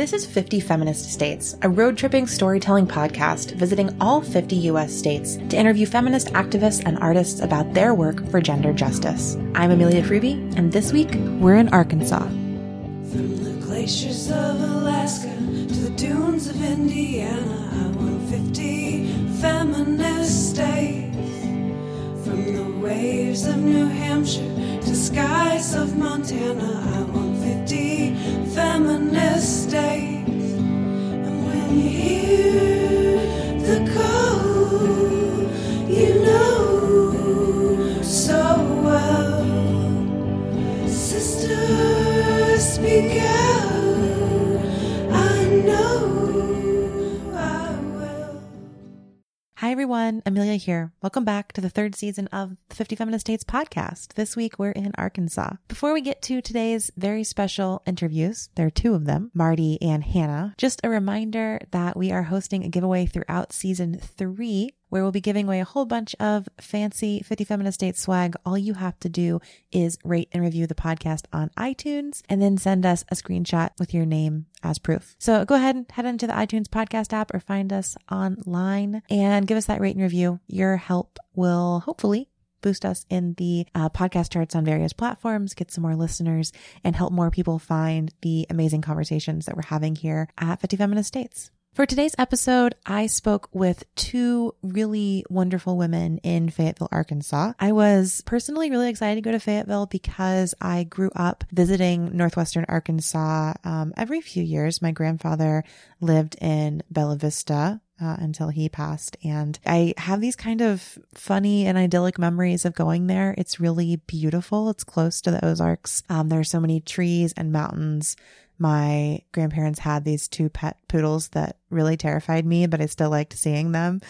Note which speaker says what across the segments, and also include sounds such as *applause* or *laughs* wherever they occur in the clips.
Speaker 1: This is 50 Feminist States, a road tripping storytelling podcast visiting all 50 US states to interview feminist activists and artists about their work for gender justice. I'm Amelia Fruby, and this week we're in Arkansas.
Speaker 2: From the glaciers of Alaska to the dunes of Indiana, I want 50 feminist states. From the waves of New Hampshire to skies of Montana, I want 50 feminist states. And when you hear the call, you know so well. Sisters, speak out.
Speaker 1: Everyone. Amelia here. Welcome back to the third season of the 50 Feminist States podcast. This week we're in Arkansas. Before we get to today's very special interviews, there are two of them, Marty and Hannah, just a reminder that we are hosting a giveaway throughout season three where we'll be giving away a whole bunch of fancy 50 Feminist States swag. All you have to do is rate and review the podcast on iTunes and then send us a screenshot with your name as proof. So go ahead and head into the iTunes podcast app or find us online and give us that rate and review. Your help will hopefully boost us in the uh, podcast charts on various platforms, get some more listeners, and help more people find the amazing conversations that we're having here at 50 Feminist States. For today's episode, I spoke with two really wonderful women in Fayetteville, Arkansas. I was personally really excited to go to Fayetteville because I grew up visiting Northwestern Arkansas um, every few years. My grandfather lived in Bella Vista, uh, until he passed. And I have these kind of funny and idyllic memories of going there. It's really beautiful. It's close to the Ozarks. Um, there are so many trees and mountains. My grandparents had these two pet poodles that really terrified me, but I still liked seeing them.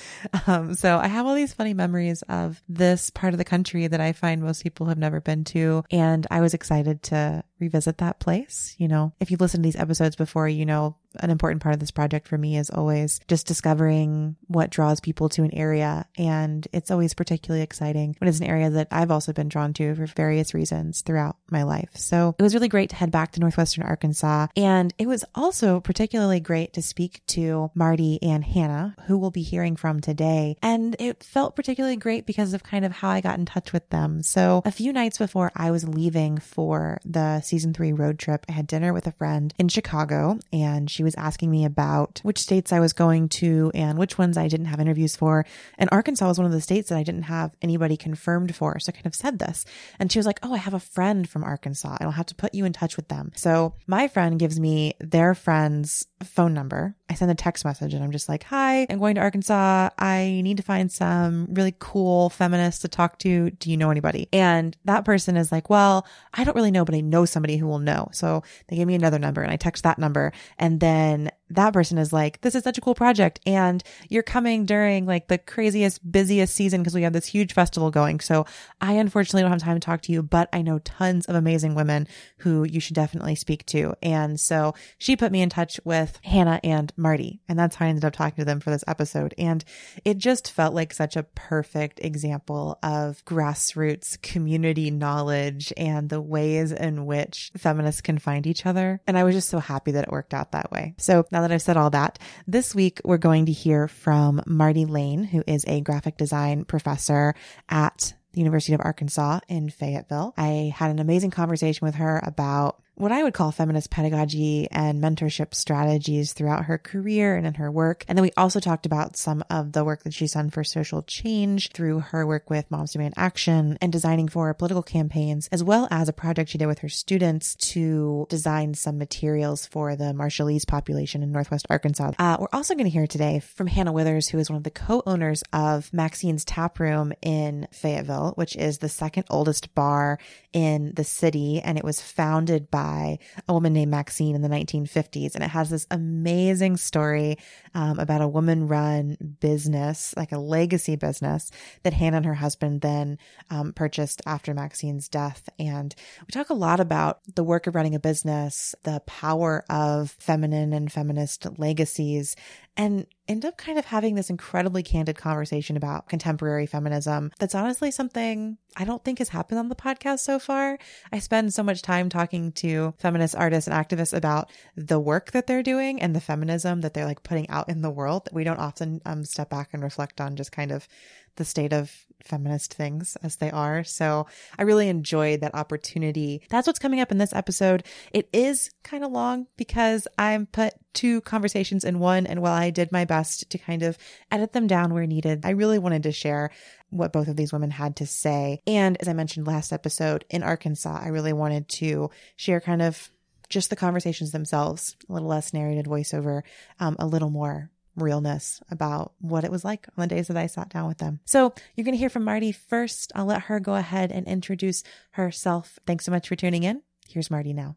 Speaker 1: Um, so I have all these funny memories of this part of the country that I find most people have never been to. And I was excited to revisit that place. You know, if you've listened to these episodes before, you know, an important part of this project for me is always just discovering what draws people to an area. And it's always particularly exciting when it's an area that I've also been drawn to for various reasons throughout my life. So it was really great to head back to Northwestern Arkansas. And it was also particularly great to speak to Marty and Hannah, who we'll be hearing from today. And it felt particularly great because of kind of how I got in touch with them. So a few nights before I was leaving for the season three road trip, I had dinner with a friend in Chicago and she was asking me about which states I was going to and which ones I didn't have interviews for. And Arkansas was one of the states that I didn't have anybody confirmed for. So I kind of said this. And she was like, Oh, I have a friend from Arkansas. I'll have to put you in touch with them. So my friend gives me their friend's phone number. I send a text message and I'm just like, Hi, I'm going to Arkansas. I need to find some really cool feminists to talk to. Do you know anybody? And that person is like, Well, I don't really know, but I know somebody who will know. So they gave me another number and I text that number. And then that person is like, this is such a cool project. And you're coming during like the craziest, busiest season because we have this huge festival going. So I unfortunately don't have time to talk to you, but I know tons of amazing women who you should definitely speak to. And so she put me in touch with Hannah and Marty. And that's how I ended up talking to them for this episode. And it just felt like such a perfect example of grassroots community knowledge and the ways in which feminists can find each other. And I was just so happy that it worked out that way. So now that I've said all that, this week we're going to hear from Marty Lane, who is a graphic design professor at the University of Arkansas in Fayetteville. I had an amazing conversation with her about what I would call feminist pedagogy and mentorship strategies throughout her career and in her work. And then we also talked about some of the work that she's done for social change through her work with Moms Demand Action and designing for political campaigns, as well as a project she did with her students to design some materials for the Marshallese population in Northwest Arkansas. Uh, we're also going to hear today from Hannah Withers, who is one of the co-owners of Maxine's Tap Room in Fayetteville, which is the second oldest bar in the city. And it was founded by a woman named Maxine in the 1950s. And it has this amazing story um, about a woman run business, like a legacy business that Hannah and her husband then um, purchased after Maxine's death. And we talk a lot about the work of running a business, the power of feminine and feminist legacies, and end up kind of having this incredibly candid conversation about contemporary feminism. That's honestly something I don't think has happened on the podcast so far. I spend so much time talking to feminist artists and activists about the work that they're doing and the feminism that they're like putting out in the world that we don't often um, step back and reflect on just kind of the state of feminist things as they are. So I really enjoyed that opportunity. That's what's coming up in this episode. It is kind of long because I'm put two conversations in one. And while I did my best to kind of edit them down where needed, I really wanted to share what both of these women had to say. And as I mentioned last episode in Arkansas, I really wanted to share kind of just the conversations themselves, a little less narrated voiceover, um, a little more realness about what it was like on the days that I sat down with them. So you're going to hear from Marty first. I'll let her go ahead and introduce herself. Thanks so much for tuning in. Here's Marty now.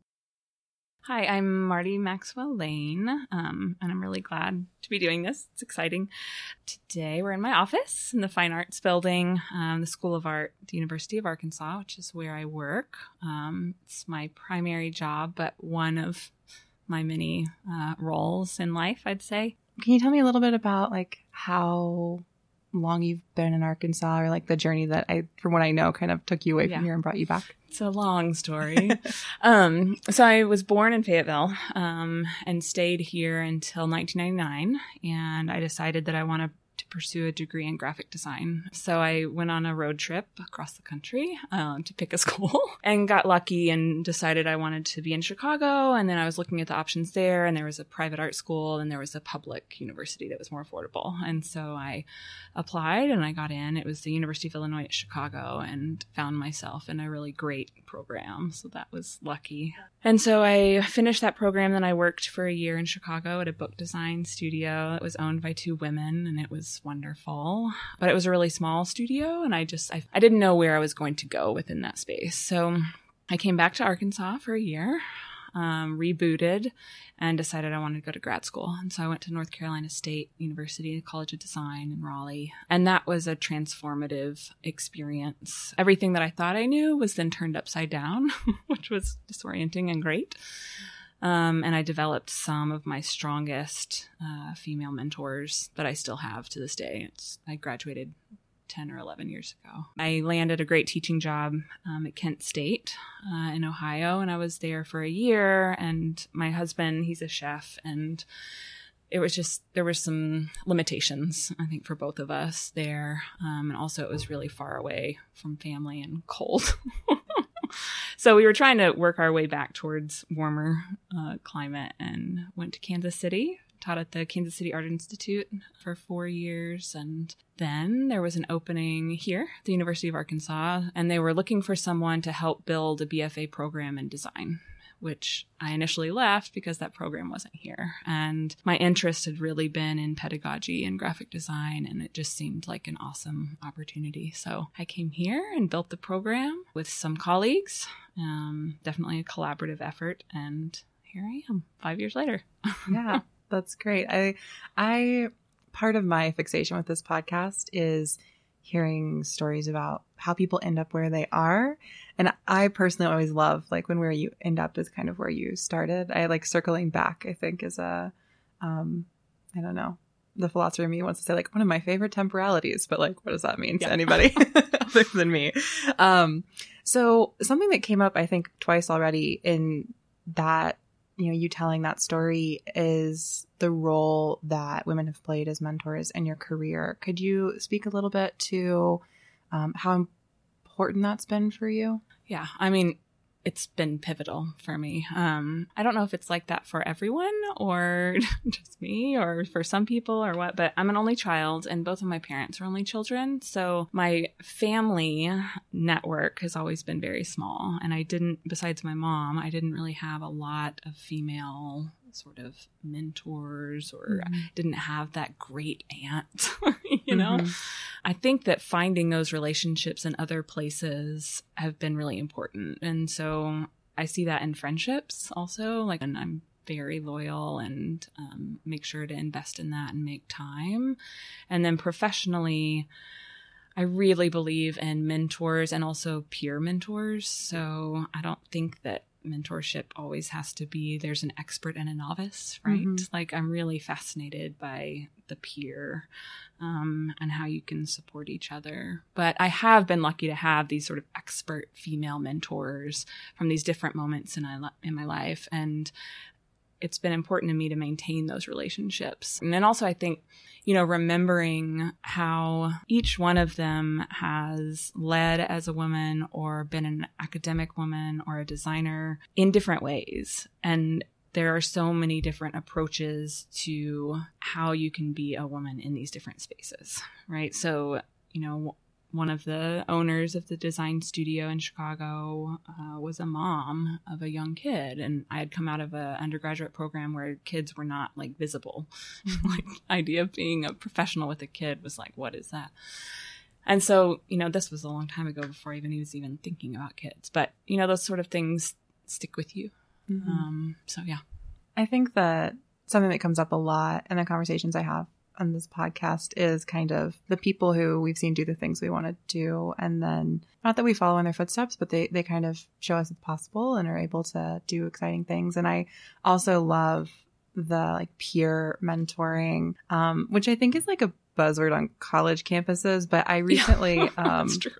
Speaker 3: Hi, I'm Marty Maxwell Lane, um, and I'm really glad to be doing this. It's exciting. Today, we're in my office in the Fine Arts Building, um, the School of Art, the University of Arkansas, which is where I work. Um, it's my primary job, but one of my many uh, roles in life, I'd say.
Speaker 4: Can you tell me a little bit about like how long you've been in Arkansas or like the journey that I, from what I know, kind of took you away
Speaker 3: Yeah.
Speaker 4: from here and brought you back?
Speaker 3: It's a long story. *laughs* um, so I was born in Fayetteville um, and stayed here until 1999, and I decided that I want to pursue a degree in graphic design. So I went on a road trip across the country um, to pick a *laughs* school and got lucky and decided I wanted to be in Chicago. And then I was looking at the options there, and there was a private art school and there was a public university that was more affordable. And so I applied and I got in. It was the University of Illinois at Chicago and found myself in a really great program. So that was lucky. And so I finished that program. Then I worked for a year in Chicago at a book design studio. It was owned by two women and it was wonderful. But it was a really small studio and I just, I, I didn't know where I was going to go within that space. So I came back to Arkansas for a year. Um, rebooted and decided I wanted to go to grad school. And so I went to North Carolina State University College of Design in Raleigh. And that was a transformative experience. Everything that I thought I knew was then turned upside down, *laughs* which was disorienting and great. Um, and I developed some of my strongest uh, female mentors that I still have to this day. It's, I graduated 10 or 11 years ago. I landed a great teaching job um, at Kent State uh, in Ohio, and I was there for a year. And my husband, he's a chef, and it was just there were some limitations i think for both of us there um, and also it was really far away from family and cold *laughs* *laughs* so we were trying to work our way back towards warmer uh, climate and went to kansas city taught at the kansas city art institute for four years. And then there was an opening here at the university of arkansas and they were looking for someone to help build a bfa program in design which I initially left because that program wasn't here. And my interest had really been in pedagogy and graphic design, and it just seemed like an awesome opportunity. So I came here and built the program with some colleagues. Um, definitely a collaborative effort, and here I am five years later. *laughs*
Speaker 4: yeah, that's great. I, I, part of my fixation with this podcast is hearing stories about how people end up where they are. And I personally always love like when where you end up is kind of where you started. I like circling back, I think is a, um, I don't know. The philosopher in me wants to say like one of my favorite temporalities, but like, what does that mean
Speaker 3: Yeah.
Speaker 4: to anybody *laughs* *laughs* other than me? Um, so something that came up, I think twice already in that you know you telling that story is the role that women have played as mentors in your career. Could you speak a little bit to um, how important that's been for you?
Speaker 3: Yeah, I mean, it's been pivotal for me. Um, I don't know if it's like that for everyone or *laughs* just me or for some people or what, but I'm an only child and both of my parents are only children. So my family network has always been very small. And I didn't, besides my mom, I didn't really have a lot of female sort of mentors or didn't have that great aunt, *laughs* you know?
Speaker 4: Mhm.
Speaker 3: I think that finding those relationships in other places have been really important. And so I see that in friendships also. Like, and I'm very loyal and um, make sure to invest in that and make time. And then professionally, I really believe in mentors and also peer mentors. So I don't think that mentorship always has to be there's an expert and a novice, right?
Speaker 4: Mhm.
Speaker 3: Like I'm really fascinated by the peer um, and how you can support each other. But I have been lucky to have these sort of expert female mentors from these different moments in li- in my life, and it's been important to me to maintain those relationships. And then also, I think you know, remembering how each one of them has led as a woman or been an academic woman or a designer in different ways. And there are so many different approaches to how you can be a woman in these different spaces, right? So, you know, one of the owners of the design studio in Chicago uh, was a mom of a young kid, and I had come out of an undergraduate program where kids were not like visible. *laughs* like idea of being a professional with a kid was like, what is that? And so, you know, this was a long time ago before even he was even thinking about kids. But you know, those sort of things stick with you.
Speaker 4: Mhm.
Speaker 3: Um, so yeah,
Speaker 4: I think that something that comes up a lot in the conversations I have on this podcast is kind of the people who we've seen do the things we want to do. And then not that we follow in their footsteps, but they, they kind of show us it's possible and are able to do exciting things. And I also love the like peer mentoring, um, which I think is like a buzzword on college campuses. But I *laughs* recently, *laughs* um,
Speaker 3: that's true.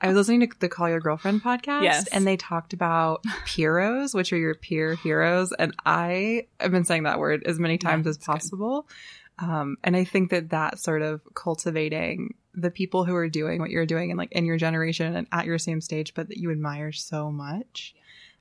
Speaker 4: I was listening to the Call Your Girlfriend podcast,
Speaker 3: Yes.
Speaker 4: and they talked about *laughs* peeros, which are your peer heroes. And I have been saying that word as many
Speaker 3: Yeah,
Speaker 4: times as
Speaker 3: possible good.
Speaker 4: Um, and I think that that sort of cultivating the people who are doing what you're doing and like in your generation and at your same stage, but that you admire so much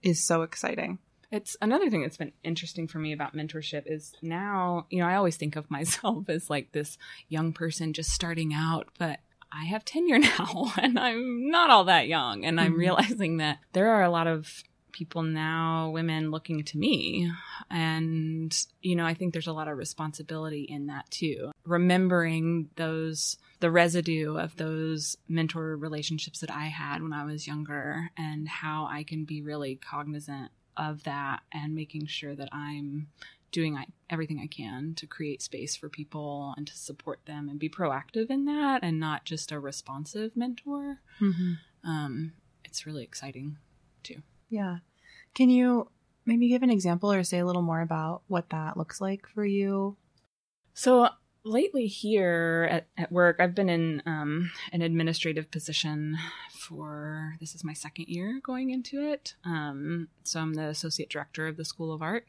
Speaker 4: is so exciting.
Speaker 3: It's another thing that's been interesting for me about mentorship is now, you know, I always think of *laughs* myself as like this young person just starting out, but I have tenure *laughs* now and I'm not all that young. And I'm
Speaker 4: Mhm.
Speaker 3: realizing that there are a lot of people now, women looking to me. And, you know, I think there's a lot of responsibility in that too. Remembering those, the residue of those mentor relationships that I had when I was younger and how I can be really cognizant of that and making sure that I'm doing everything I can to create space for people and to support them and be proactive in that and not just a responsive mentor. Um, it's really exciting too.
Speaker 4: Yeah. Can you maybe give an example or say a little more about what that looks like for you?
Speaker 3: So lately here at, at work, I've been in um, an administrative position for this is my second year going into it. Um, so I'm the associate director of the School of Art,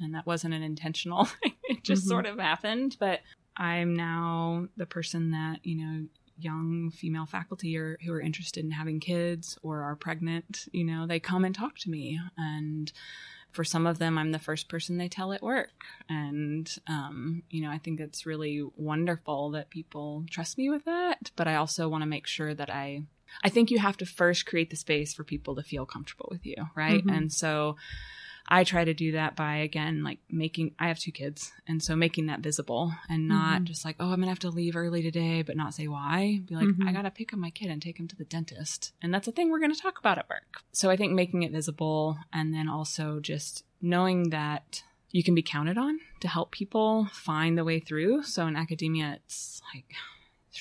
Speaker 3: and that wasn't an intentional *laughs* thing. it just
Speaker 4: Mhm.
Speaker 3: sort of happened. But I'm now the person that you know young female faculty are, who are interested in having kids or are pregnant you know they come and talk to me. And for some of them i'm the first person they tell at work. And um, you know i think it's really wonderful that people trust me with that. But i also want to make sure that i i think you have to first create the space for people to feel comfortable with you right?
Speaker 4: Mhm.
Speaker 3: and so I try to do that by again like making I have two kids and so making that visible and not
Speaker 4: Mhm.
Speaker 3: just like oh I'm gonna have to leave early today but not say why be like
Speaker 4: Mhm.
Speaker 3: I gotta pick up my kid and take him to the dentist and that's a thing we're gonna talk about at work so I think making it visible and then also just knowing that you can be counted on to help people find the way through so in academia it's like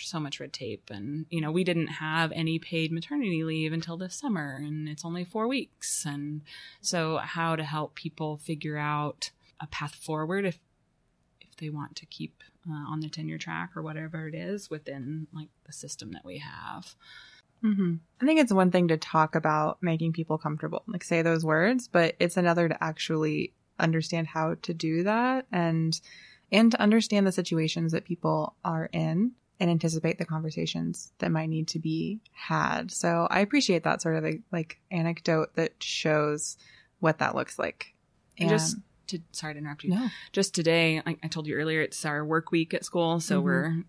Speaker 3: so much red tape and you know we didn't have any paid maternity leave until this summer and it's only four weeks. And so how to help people figure out a path forward if if they want to keep uh, on the tenure track or whatever it is within like the system that we have.
Speaker 4: Hmm I think it's one thing to talk about making people comfortable, like say those words, but it's another to actually understand how to do that and and to understand the situations that people are in and anticipate the conversations that might need to be had. So I appreciate that sort of a, like anecdote that shows what that looks like.
Speaker 3: And just to sorry to interrupt you
Speaker 4: no,
Speaker 3: just today like i told you earlier it's our work week at school so
Speaker 4: Mhm.
Speaker 3: we're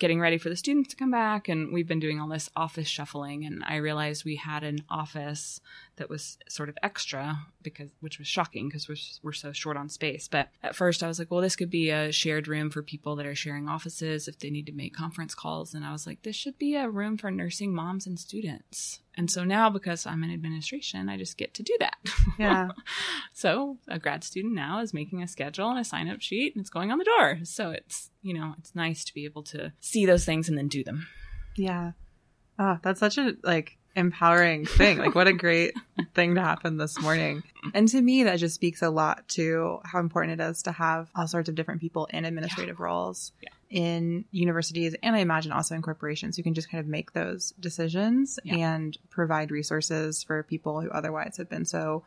Speaker 3: getting ready for the students to come back and we've been doing all this office shuffling and i realized we had an office that was sort of extra because which was shocking because we're, we're so short on space but at first i was like well this could be a shared room for people that are sharing offices if they need to make conference calls and i was like this should be a room for nursing moms and students and so now because i'm in administration i just get to do that
Speaker 4: yeah, *laughs*
Speaker 3: so a grad student now is making a schedule and a sign up sheet and it's going on the door. So it's, you know, it's nice to be able to see those things and then do them.
Speaker 4: yeah. Oh, that's such a like empowering thing. Like, what a great *laughs* thing to happen this morning. And to me, that just speaks a lot to how important it is to have all sorts of different people in administrative roles
Speaker 3: Yeah.
Speaker 4: in universities and I imagine also in corporations who can just kind of make those decisions
Speaker 3: Yeah.
Speaker 4: and provide resources for people who otherwise have been so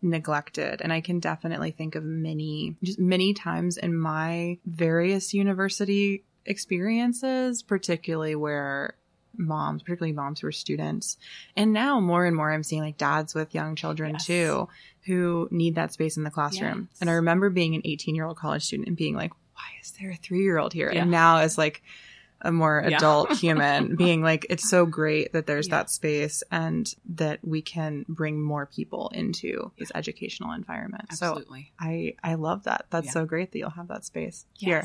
Speaker 4: neglected. And I can definitely think of many, just many times in my various university experiences, particularly where moms, particularly moms who are students, and now more and more I'm seeing like dads with young children
Speaker 3: Yes.
Speaker 4: too, who need that space in the classroom.
Speaker 3: Yes.
Speaker 4: And I remember being an 18 year old college student and being like, why is there a three year old here?
Speaker 3: Yeah.
Speaker 4: And now as like a more
Speaker 3: Yeah.
Speaker 4: adult *laughs* human being like, it's so great that there's
Speaker 3: Yeah.
Speaker 4: that space and that we can bring more people into these educational environments. So
Speaker 3: Absolutely.
Speaker 4: I, I love that. That's
Speaker 3: Yeah.
Speaker 4: so great that you'll have that space here.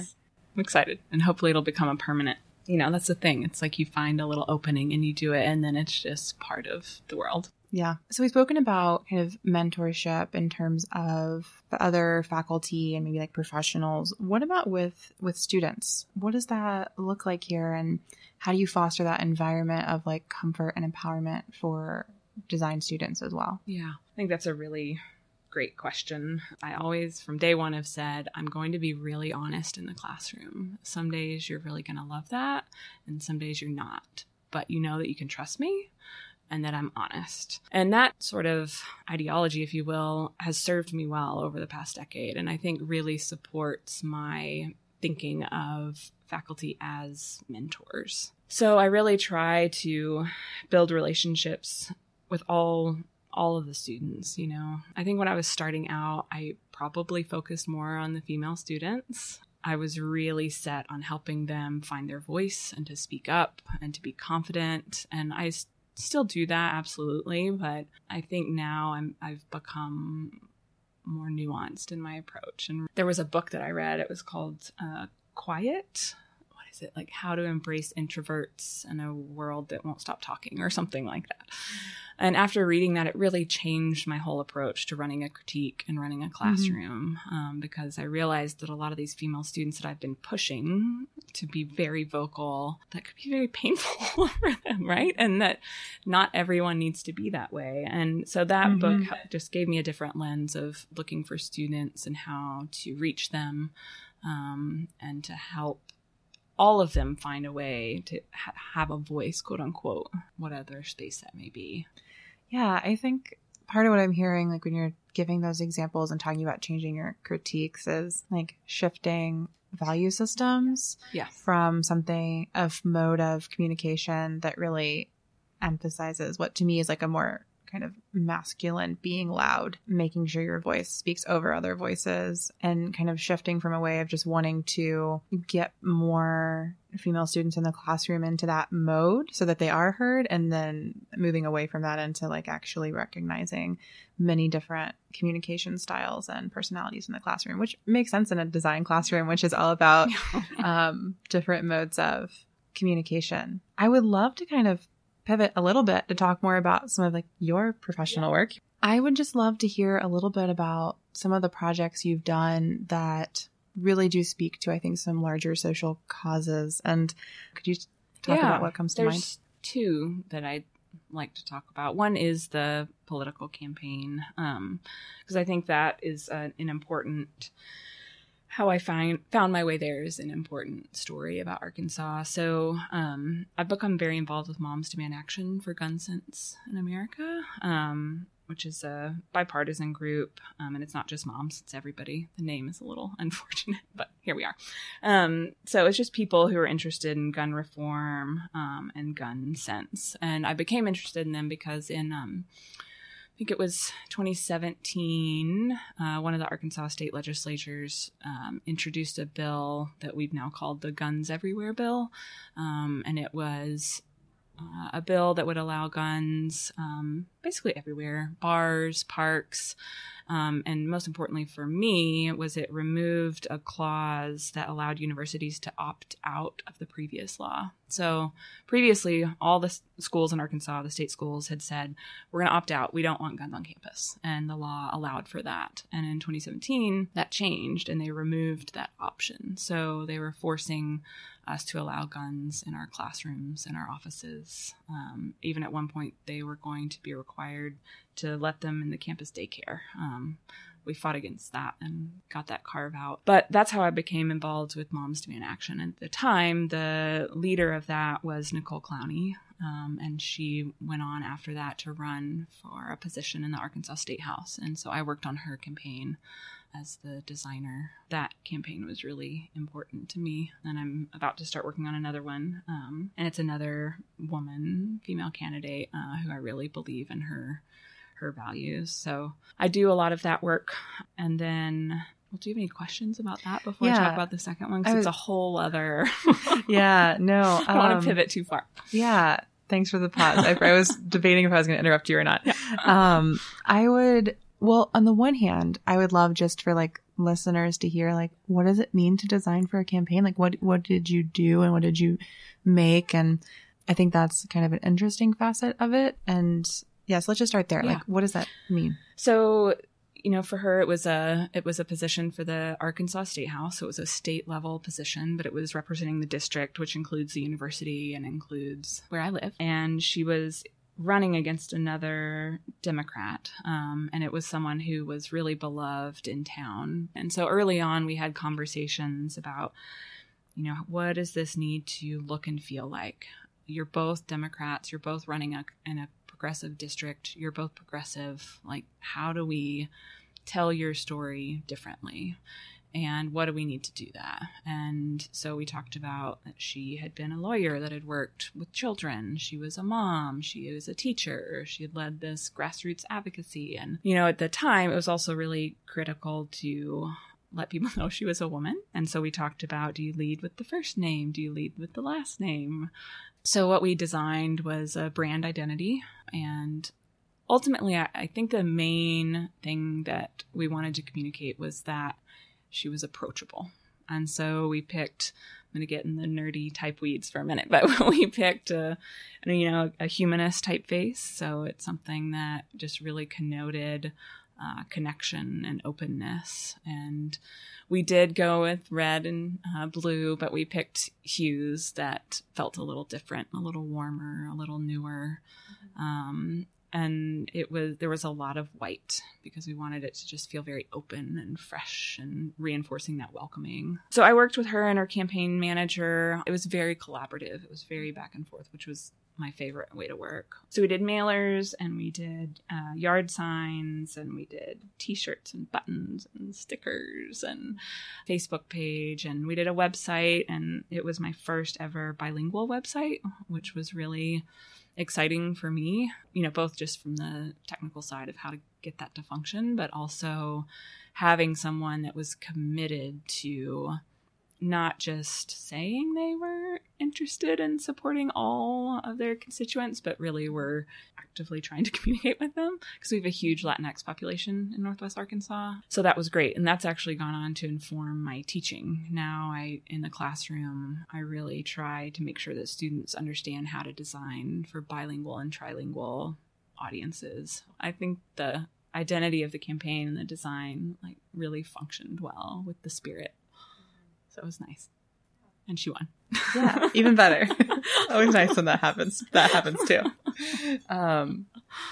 Speaker 3: I'm excited. And hopefully it'll become a permanent. You know, that's the thing. It's like you find a little opening and you do it, and then it's just part of the world.
Speaker 4: Yeah. So we've spoken about kind of mentorship in terms of the other faculty and maybe like professionals. What about with with students? What does that look like here and how do you foster that environment of like comfort and empowerment for design students as well?
Speaker 3: Yeah. I think that's a really great question. I always, from day one, have said, I'm going to be really honest in the classroom. Some days you're really going to love that, and some days you're not. But you know that you can trust me and that I'm honest. And that sort of ideology, if you will, has served me well over the past decade. And I think really supports my thinking of faculty as mentors. So I really try to build relationships with all all of the students, you know. I think when I was starting out, I probably focused more on the female students. I was really set on helping them find their voice and to speak up and to be confident, and I s- still do that absolutely, but I think now I'm I've become more nuanced in my approach. And there was a book that I read, it was called uh, Quiet is it like how to embrace introverts in a world that won't stop talking or something like that. And after reading that it really changed my whole approach to running a critique and running a classroom um, because i realized that a lot of these female students that i've been pushing to be very vocal that could be very painful *laughs* for them right? And that not everyone needs to be that way. And so that
Speaker 4: Mhm.
Speaker 3: book just gave me a different lens of looking for students and how to reach them um, and to help all of them find a way to ha- have a voice, quote unquote, whatever space that may be.
Speaker 4: Yeah, I think part of what I'm hearing, like when you're giving those examples and talking about changing your critiques, is like shifting value systems
Speaker 3: yeah.
Speaker 4: from something of mode of communication that really emphasizes what to me is like a more kind of masculine being loud, making sure your voice speaks over other voices, and kind of shifting from a way of just wanting to get more female students in the classroom into that mode so that they are heard, and then moving away from that into like actually recognizing many different communication styles and personalities in the classroom, which makes sense in a design classroom, which is all about *laughs* um, different modes of communication. I would love to kind of pivot a little bit to talk more about some of like your professional work. I would just love to hear a little bit about some of the projects you've done that really do speak to I think some larger social causes and could you talk
Speaker 3: Yeah,
Speaker 4: about what comes to
Speaker 3: There's
Speaker 4: mind?
Speaker 3: two that I'd like to talk about. One is the political campaign, um, because I think that is an important. How I find found my way there is an important story about Arkansas. So um, I've become very involved with Moms Demand Action for Gun Sense in America, um, which is a bipartisan group, um, and it's not just moms; it's everybody. The name is a little *laughs* unfortunate, but here we are. Um, so it's just people who are interested in gun reform um, and gun sense. And I became interested in them because in, um, think it was 2017, uh, one of the Arkansas state legislatures um, introduced a bill that we've now called the Guns Everywhere Bill. Um, and it was uh, a bill that would allow guns um, basically everywhere bars, parks. Um, and most importantly for me was it removed a clause that allowed universities to opt out of the previous law. So previously, all the schools in Arkansas, the state schools, had said we're going to opt out. We don't want guns on campus, and the law allowed for that. And in 2017, that changed, and they removed that option. So they were forcing us to allow guns in our classrooms and our offices Um, even at one point, they were going to be required to let them in the campus daycare. Um, we fought against that and got that carve out. But that's how I became involved with Moms Demand Action. At the time, the leader of that was Nicole Clowney, um, and she went on after that to run for a position in the Arkansas State House. And so I worked on her campaign as the designer. That campaign was really important to me. And I'm about to start working on another one. Um, and it's another woman, female candidate, uh, who I really believe in her her values. So I do a lot of that work. And then well, do you have any questions about that before
Speaker 4: Yeah.
Speaker 3: I talk about the second one? Because it's a whole other. *laughs*
Speaker 4: Yeah, no. *laughs*
Speaker 3: I don't want
Speaker 4: um,
Speaker 3: to pivot too far.
Speaker 4: Yeah. Thanks for the pause. I, I was *laughs* debating if I was going to interrupt you or not. Um, I would, well, on the one hand, I would love just for like listeners to hear, like, what does it mean to design for a campaign? Like, what, what did you do and what did you make? And I think that's kind of an interesting facet of it. And yes, let's just start there.
Speaker 3: Yeah.
Speaker 4: Like, what does that mean?
Speaker 3: So, you know, for her, it was a it was a position for the Arkansas State House. So it was a state level position, but it was representing the district, which includes the university and includes where I live. And she was running against another Democrat, um, and it was someone who was really beloved in town. And so early on, we had conversations about, you know, what does this need to look and feel like? You're both Democrats. You're both running a, in a progressive district. You're both progressive. Like, how do we tell your story differently? And what do we need to do that? And so we talked about that she had been a lawyer that had worked with children. She was a mom. She was a teacher. She had led this grassroots advocacy. And, you know, at the time, it was also really critical to let people *laughs* know she was a woman. And so we talked about do you lead with the first name? Do you lead with the last name? So what we designed was a brand identity. And ultimately, I, I think the main thing that we wanted to communicate was that she was approachable. And so we picked, I'm going to get in the nerdy type weeds for a minute, *laughs* but we picked a, you know, a humanist type face. So it's something that just really connoted uh, connection and openness. And we did go with red and uh, blue, but we picked hues that felt a little different, a little warmer, a little newer. Um, and it was there was a lot of white because we wanted it to just feel very open and fresh and reinforcing that welcoming. So I worked with her and her campaign manager. It was very collaborative. It was very back and forth, which was my favorite way to work. So we did mailers and we did uh, yard signs and we did t-shirts and buttons and stickers and Facebook page and we did a website and it was my first ever bilingual website, which was really exciting for me, you know, both just from the technical side of how to get that to function, but also having someone that was committed to not just saying they were interested in supporting all of their constituents, but really were actively trying to *laughs* communicate with them because we have a huge Latinx population in Northwest Arkansas. So that was great. And that's actually gone on to inform my teaching. Now I, in the classroom, I really try to make sure that students understand how to design for bilingual and trilingual audiences. I think the identity of the campaign and the design like really functioned well with the spirit. So it was nice. And she won.
Speaker 4: Yeah, *laughs* even better. *laughs* Always nice when that happens. That happens too. Um,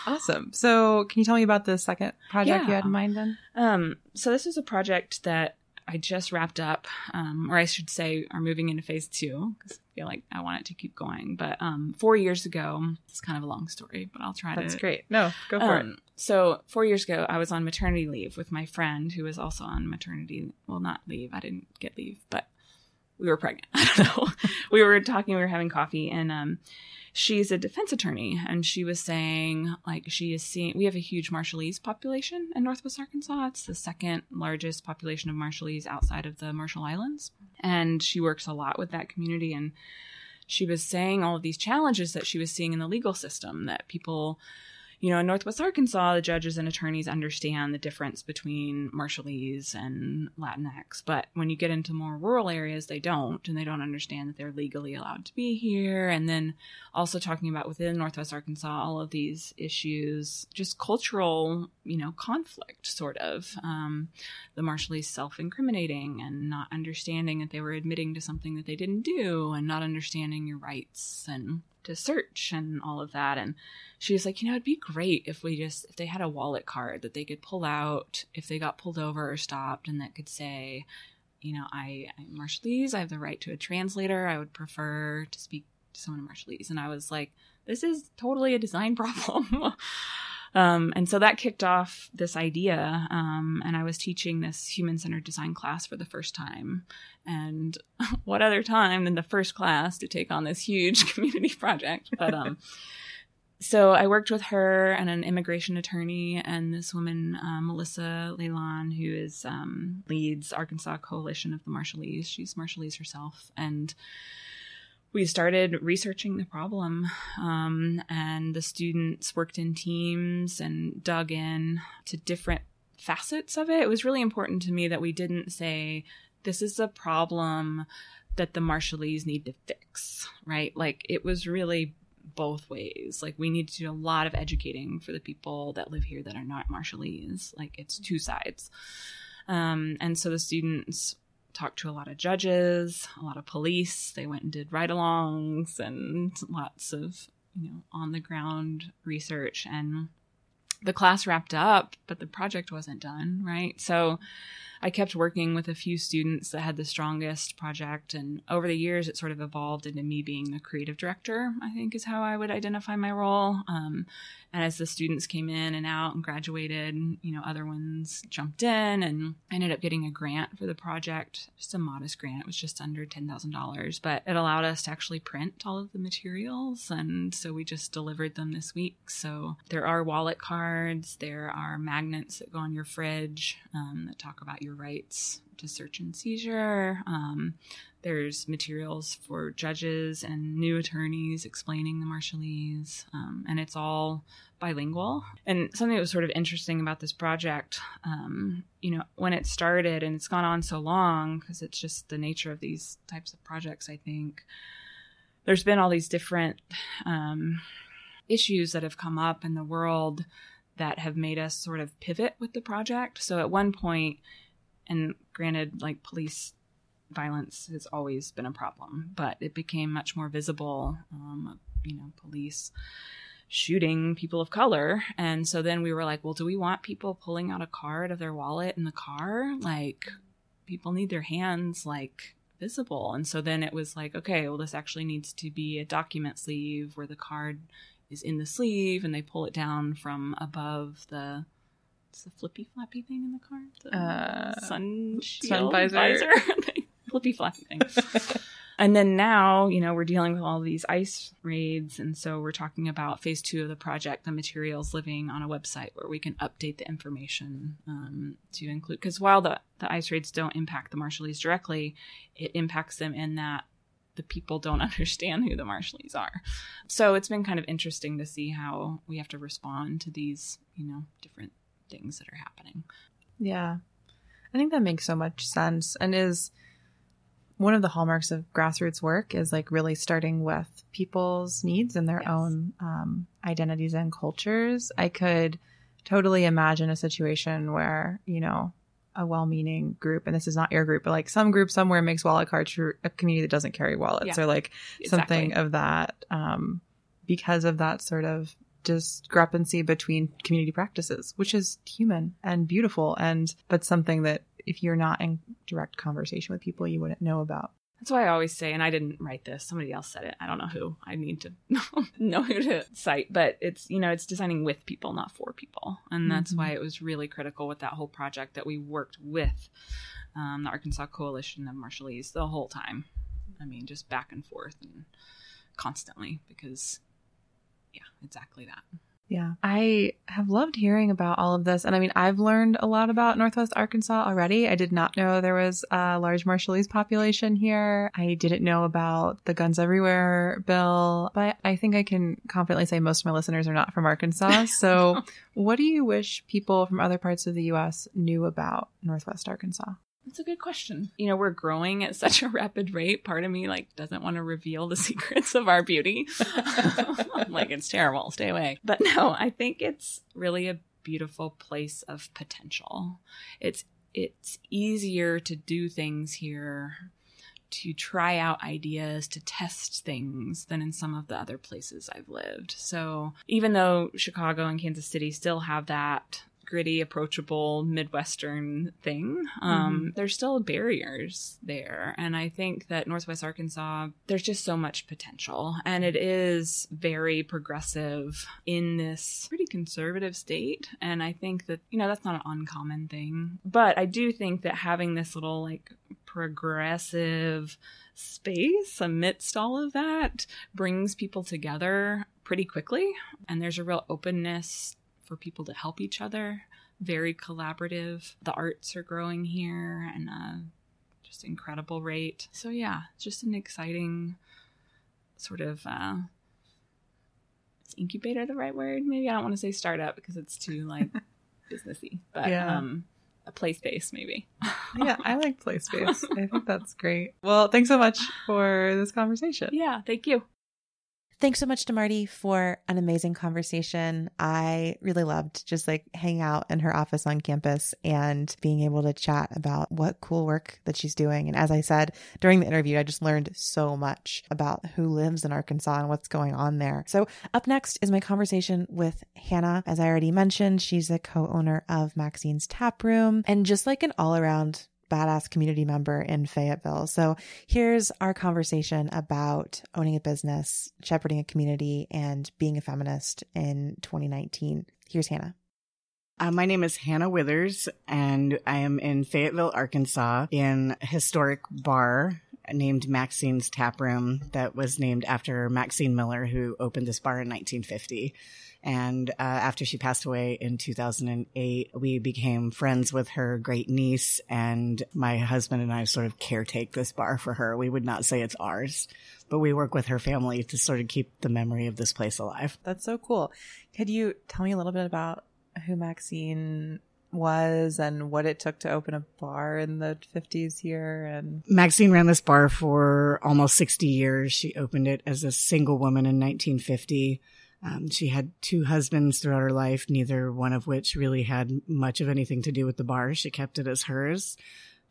Speaker 4: awesome. So, can you tell me about the second project you had in mind then?
Speaker 3: Um, so this is a project that I just wrapped up, um, or I should say, are moving into phase two because I feel like I want it to keep going. But um, four years ago, it's kind of a long story, but I'll try
Speaker 4: That's
Speaker 3: to.
Speaker 4: great. No, go for it.
Speaker 3: Um, so four years ago, I was on maternity leave with my friend who was also on maternity. Well, not leave. I didn't get leave, but we were pregnant. *laughs* I don't know. we were talking. We were having coffee, and um, she's a defense attorney, and she was saying like she is seeing. We have a huge Marshallese population in Northwest Arkansas. It's the second largest population of Marshallese outside of the Marshall Islands, and she works a lot with that community and she was saying all of these challenges that she was seeing in the legal system that people you know in northwest arkansas the judges and attorneys understand the difference between marshallese and latinx. But when you get into more rural areas they don't and they don't understand that they're legally allowed to be here. And then also talking about within northwest arkansas all of these issues just cultural you know conflict sort of um, the marshallese self-incriminating and not understanding that they were admitting to something that they didn't do and not understanding your rights and to search and all of that. And she was like, you know, it'd be great if we just, if they had a wallet card that they could pull out if they got pulled over or stopped and that could say, you know, I, I'm Marshallese. I have the right to a translator. I would prefer to speak to someone in Marshallese. And I was like, this is totally a design *laughs* problem. Um, and so that kicked off this idea. Um, and I was teaching this human centered design class for the first time. And *laughs* what other time than the first class to take on this huge *laughs* community project? But, um, *laughs* so I worked with her and an immigration attorney and this woman, uh, Melisa Laelan, who is um, leads Arkansas Coalition of the Marshallese. She's Marshallese herself, and we started researching the problem um, and the students worked in teams and dug in to different facets of it. It was really important to me that we didn't say this is a problem that the marshallese need to fix right? Like it was really both ways. Like we need to do a lot of educating for the people that live here that are not marshallese. Like it's two sides. Um, and so the students talked to a lot of judges, a lot of police. They went and did ride alongs and lots of, you know, on the ground research. And the class wrapped up, but the project wasn't done, right? So I kept working with a few students that had the strongest project. And over the years, it sort of evolved into me being the creative director, I think is how I would identify my role. Um, and as the students came in and out and graduated, you know, other ones jumped in and I ended up getting a grant for the project, just a modest grant. It was just under $10,000, but it allowed us to actually print all of the materials. And so we just delivered them this week. So there are wallet cards, there are magnets that go on your fridge um, that talk about your rights to search and seizure. Um, there's materials for judges and new attorneys explaining the Marshallese, um, and it's all bilingual. And something that was sort of interesting about this project, um, you know, when it started and it's gone on so long, because it's just the nature of these types of projects, I think, there's been all these different um, issues that have come up in the world that have made us sort of pivot with the project. So at one point, and granted, like police violence has always been a problem, but it became much more visible. Um, you know, police shooting people of color. And so then we were like, well, do we want people pulling out a card of their wallet in the car? Like, people need their hands like visible. And so then it was like, okay, well, this actually needs to be a document sleeve where the card is in the sleeve and they pull it down from above the. It's the flippy flappy thing in the car. The
Speaker 4: Uh,
Speaker 3: sun
Speaker 4: sun visor. *laughs*
Speaker 3: flippy flappy thing. *laughs* and then now, you know, we're dealing with all these ice raids, and so we're talking about phase two of the project, the materials living on a website where we can update the information um, to include. Because while the the ice raids don't impact the Marshallese directly, it impacts them in that the people don't *laughs* understand who the Marshallese are. So it's been kind of interesting to see how we have to respond to these, you know, different things that are happening.
Speaker 4: Yeah. I think that makes so much sense and is one of the hallmarks of grassroots work is like really starting with people's needs and their
Speaker 3: Yes.
Speaker 4: own um, identities and cultures. I could totally imagine a situation where, you know, a well meaning group, and this is not your group, but like some group somewhere makes wallet cards for a community that doesn't carry wallets
Speaker 3: Yeah.
Speaker 4: or like something of that um, because of that sort of discrepancy between community practices, which is human and beautiful, and but something that if you're not in direct conversation with people, you wouldn't know about.
Speaker 3: That's why I always say, and I didn't write this. Somebody else said it. I don't know who. I need to *laughs* know who to cite, but it's you know it's designing with people, not for people, and that's
Speaker 4: Mhm.
Speaker 3: why it was really critical with that whole project that we worked with um, the Arkansas Coalition of Marshallese the whole time. I mean, just back and forth and constantly because, yeah, exactly that.
Speaker 4: Yeah. I have loved hearing about all of this. And I mean, I've learned a lot about Northwest Arkansas already. I did not know there was a large Marshallese population here. I didn't know about the Guns Everywhere bill, but I think I can confidently say most of my listeners are not from Arkansas. *laughs* So, what do you wish people from other parts of the U.S. knew about Northwest Arkansas?
Speaker 3: That's a good question. You know, we're growing at such a rapid rate. Part of me like doesn't want to reveal the *laughs* secrets of our beauty. *laughs* like it's terrible. Stay away. But no, I think it's really a beautiful place of potential. It's it's easier to do things here to try out ideas, to test things than in some of the other places I've lived. So even though Chicago and Kansas City still have that gritty, approachable Midwestern thing, um, there's still barriers there. And I think that Northwest Arkansas, there's just so much potential. And it is very progressive in this pretty conservative state. And I think that, you know, that's not an uncommon thing. But I do think that having this little like progressive space amidst all of that brings people together pretty quickly. And there's a real openness for people to help each other. Very collaborative. The arts are growing here and uh, just incredible rate. So yeah, just an exciting sort of uh, is incubator the right word? Maybe I don't want to say startup because it's too like *laughs* businessy, but
Speaker 4: Yeah.
Speaker 3: um, a play space maybe. *laughs*
Speaker 4: yeah, I like play space. *laughs* I think that's great. Well, thanks so much for this conversation.
Speaker 3: yeah, thank you.
Speaker 1: Thanks so much to Marty for an amazing conversation. I really loved just like hanging out in her office on campus and being able to chat about what cool work that she's doing. And as I said during the interview, I just learned so much about who lives in Arkansas and what's going on there. So up next is my conversation with Hannah. As I already mentioned, she's a co-owner of Maxine's Tap Room and just like an all around badass community member in Fayetteville. So here's our conversation about owning a business, shepherding a community, and being a feminist in 2019. Here's Hannah.
Speaker 5: Uh, my name is Hannah Withers, and I am in Fayetteville, Arkansas, in a historic bar named Maxine's Tap Room that was named after Maxine Miller, who opened this bar in 1950. And uh, after she passed away in 2008, we became friends with her great niece, and my husband and I sort of caretake this bar for her. We would not say it's ours, but we work with her family to sort of keep the memory of this place alive.
Speaker 4: That's so cool. Could you tell me a little bit about who Maxine was and what it took to open a bar in the 50s here and
Speaker 5: Maxine ran this bar for almost 60 years. She opened it as a single woman in 1950. Um, she had two husbands throughout her life, neither one of which really had much of anything to do with the bar. She kept it as hers.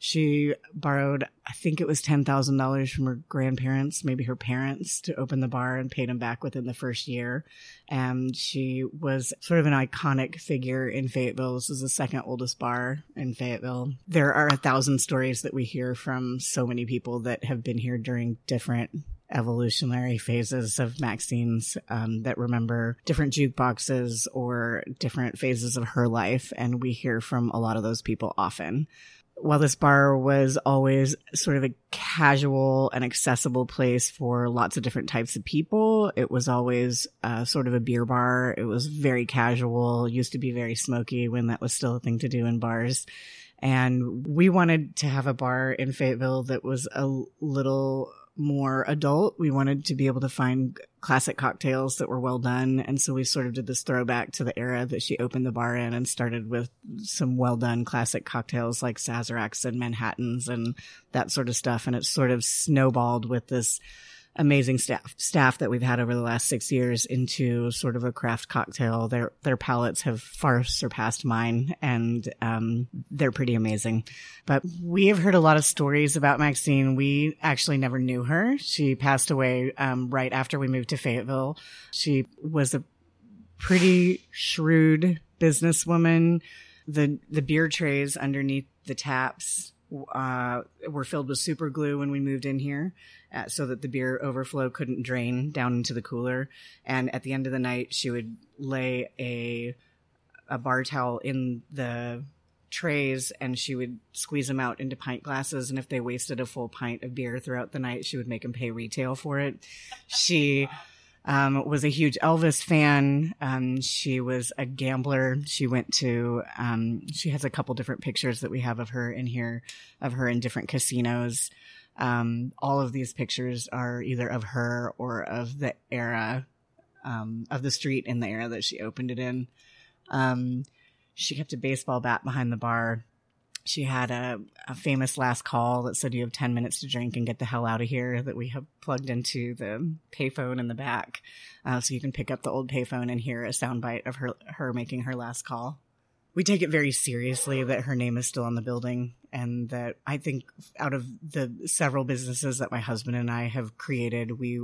Speaker 5: She borrowed, I think it was $10,000 from her grandparents, maybe her parents, to open the bar and paid them back within the first year. And she was sort of an iconic figure in Fayetteville. This is the second oldest bar in Fayetteville. There are a thousand stories that we hear from so many people that have been here during different evolutionary phases of Maxine's um, that remember different jukeboxes or different phases of her life. And we hear from a lot of those people often while this bar was always sort of a casual and accessible place for lots of different types of people, it was always uh, sort of a beer bar. It was very casual, used to be very smoky when that was still a thing to do in bars. And we wanted to have a bar in Fayetteville that was a little more adult. We wanted to be able to find classic cocktails that were well done. And so we sort of did this throwback to the era that she opened the bar in and started with some well done classic cocktails like Sazeracs and Manhattans and that sort of stuff. And it sort of snowballed with this amazing staff staff that we've had over the last six years into sort of a craft cocktail. Their their palates have far surpassed mine, and um, they're pretty amazing. But we have heard a lot of stories about Maxine. We actually never knew her. She passed away um, right after we moved to Fayetteville. She was a pretty shrewd businesswoman. The the beer trays underneath the taps uh, were filled with super glue when we moved in here, uh, so that the beer overflow couldn't drain down into the cooler. And at the end of the night, she would lay a a bar towel in the trays and she would squeeze them out into pint glasses and if they wasted a full pint of beer throughout the night she would make them pay retail for it she um, was a huge Elvis fan. Um, she was a gambler. She went to, um, she has a couple different pictures that we have of her in here, of her in different casinos. Um, all of these pictures are either of her or of the era, um, of the street in the era that she opened it in. Um, she kept a baseball bat behind the bar. She had a, a famous last call that said you have 10 minutes to drink and get the hell out of here that we have plugged into the payphone in the back. Uh, so you can pick up the old payphone and hear a soundbite of her, her making her last call. We take it very seriously that her name is still on the building. and that I think out of the several businesses that my husband and I have created, we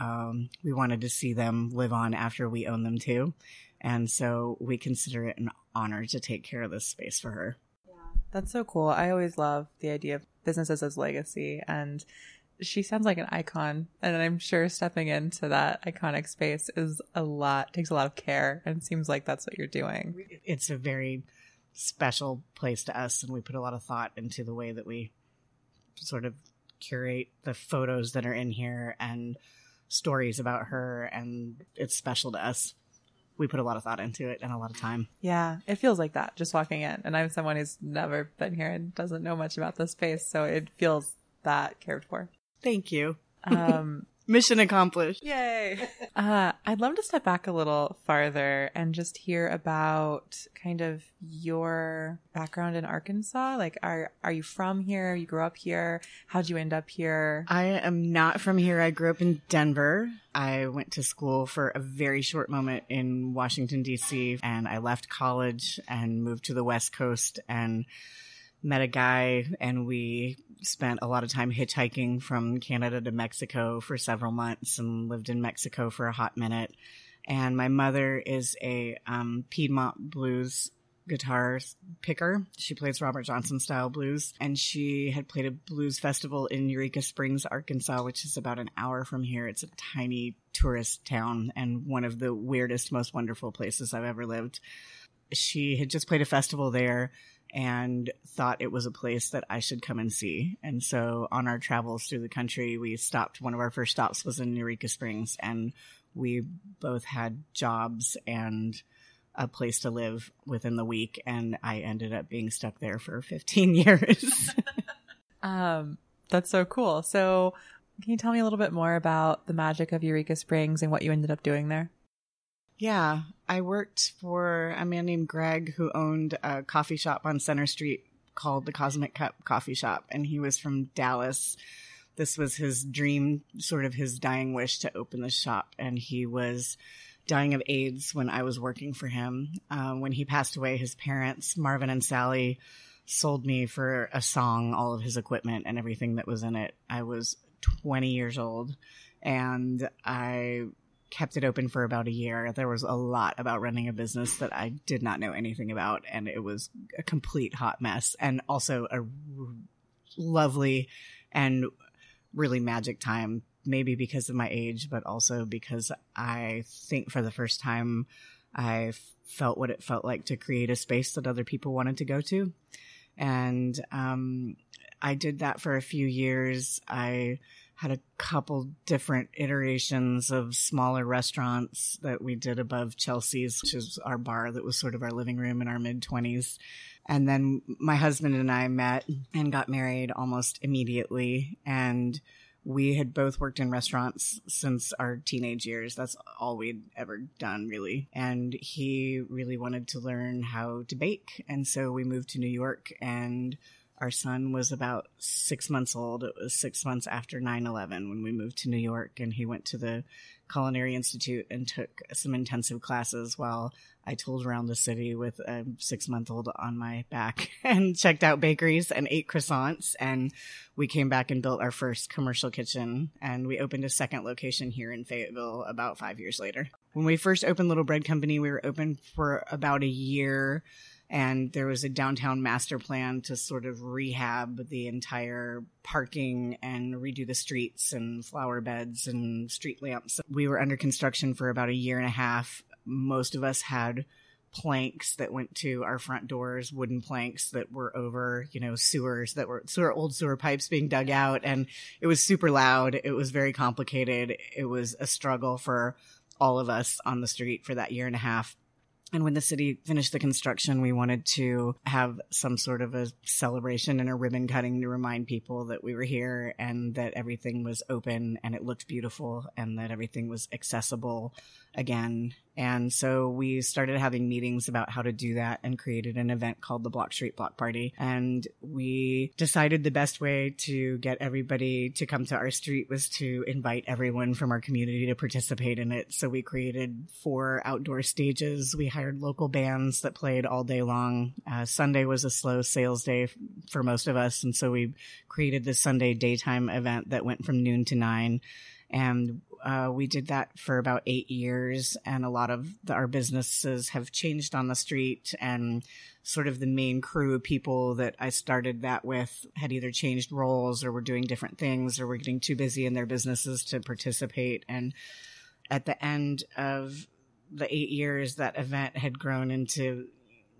Speaker 5: um, we wanted to see them live on after we own them too, and so we consider it an honor to take care of this space for her.
Speaker 4: That's so cool. I always love the idea of businesses as legacy and she sounds like an icon and I'm sure stepping into that iconic space is a lot takes a lot of care and seems like that's what you're doing.
Speaker 5: It's a very special place to us, and we put a lot of thought into the way that we sort of curate the photos that are in here and stories about her, and it's special to us. We put a lot of thought into it and a lot of time.
Speaker 4: Yeah, it feels like that just walking in. And I'm someone who's never been here and doesn't know much about the space, so it feels that cared for.
Speaker 5: Thank you.
Speaker 4: Um *laughs*
Speaker 5: Mission accomplished.
Speaker 4: Yay. *laughs* Uh, I'd love to step back a little farther and just hear about kind of your background in Arkansas. Like, are are you from here? You grew up here? How'd you end up here?
Speaker 5: I am not from here. I grew up in Denver. I went to school for a very short moment in Washington, D.C., and I left college and moved to the West Coast and met a guy, and we spent a lot of time hitchhiking from Canada to Mexico for several months and lived in Mexico for a hot minute. And my mother is a um, Piedmont blues guitar picker. She plays Robert Johnson style blues, and she had played a blues festival in Eureka Springs, Arkansas, which is about an hour from here. It's a tiny tourist town and one of the weirdest, most wonderful places I've ever lived. She had just played a festival there and thought it was a place that I should come and see. And so on our travels through the country, we stopped. One of our first stops was in Eureka Springs, and we both had jobs and a place to live within the week. And I ended up being stuck there for 15 *laughs* years. *laughs*
Speaker 4: Um, that's so cool. So, can you tell me a little bit more about the magic of Eureka Springs and what you ended up doing there?
Speaker 5: Yeah, I worked for a man named Greg who owned a coffee shop on Center Street called the Cosmic Cup Coffee Shop, and he was from Dallas. This was his dream, sort of his dying wish to open the shop, and he was dying of AIDS when I was working for him. Uh, when he passed away, his parents, Marvin and Sally, sold me for a song all of his equipment and everything that was in it. I was 20 years old, and I kept it open for about a year. There was a lot about running a business that I did not know anything about, and it was a complete hot mess, and also a r- lovely and really magic time. Maybe because of my age, but also because I think for the first time I felt what it felt like to create a space that other people wanted to go to. And um, I did that for a few years. I had a couple different iterations of smaller restaurants that we did above Chelsea's, which is our bar that was sort of our living room in our mid 20s. And then my husband and I met and got married almost immediately. And we had both worked in restaurants since our teenage years. That's all we'd ever done, really. And he really wanted to learn how to bake. And so we moved to New York and our son was about six months old. It was six months after 9 11 when we moved to New York, and he went to the Culinary Institute and took some intensive classes while I tooled around the city with a six month old on my back *laughs* and checked out bakeries and ate croissants. And we came back and built our first commercial kitchen, and we opened a second location here in Fayetteville about five years later. When we first opened Little Bread Company, we were open for about a year and there was a downtown master plan to sort of rehab the entire parking and redo the streets and flower beds and street lamps. We were under construction for about a year and a half. Most of us had planks that went to our front doors, wooden planks that were over, you know, sewers that were sewer old sewer pipes being dug out and it was super loud. It was very complicated. It was a struggle for all of us on the street for that year and a half. And when the city finished the construction, we wanted to have some sort of a celebration and a ribbon cutting to remind people that we were here and that everything was open and it looked beautiful and that everything was accessible again. And so we started having meetings about how to do that and created an event called the Block Street Block Party. And we decided the best way to get everybody to come to our street was to invite everyone from our community to participate in it. So we created four outdoor stages. We hired local bands that played all day long. Uh, Sunday was a slow sales day f- for most of us. And so we created this Sunday daytime event that went from noon to nine. And uh, we did that for about eight years, and a lot of the, our businesses have changed on the street, and sort of the main crew of people that I started that with had either changed roles or were doing different things or were getting too busy in their businesses to participate. And at the end of the eight years, that event had grown into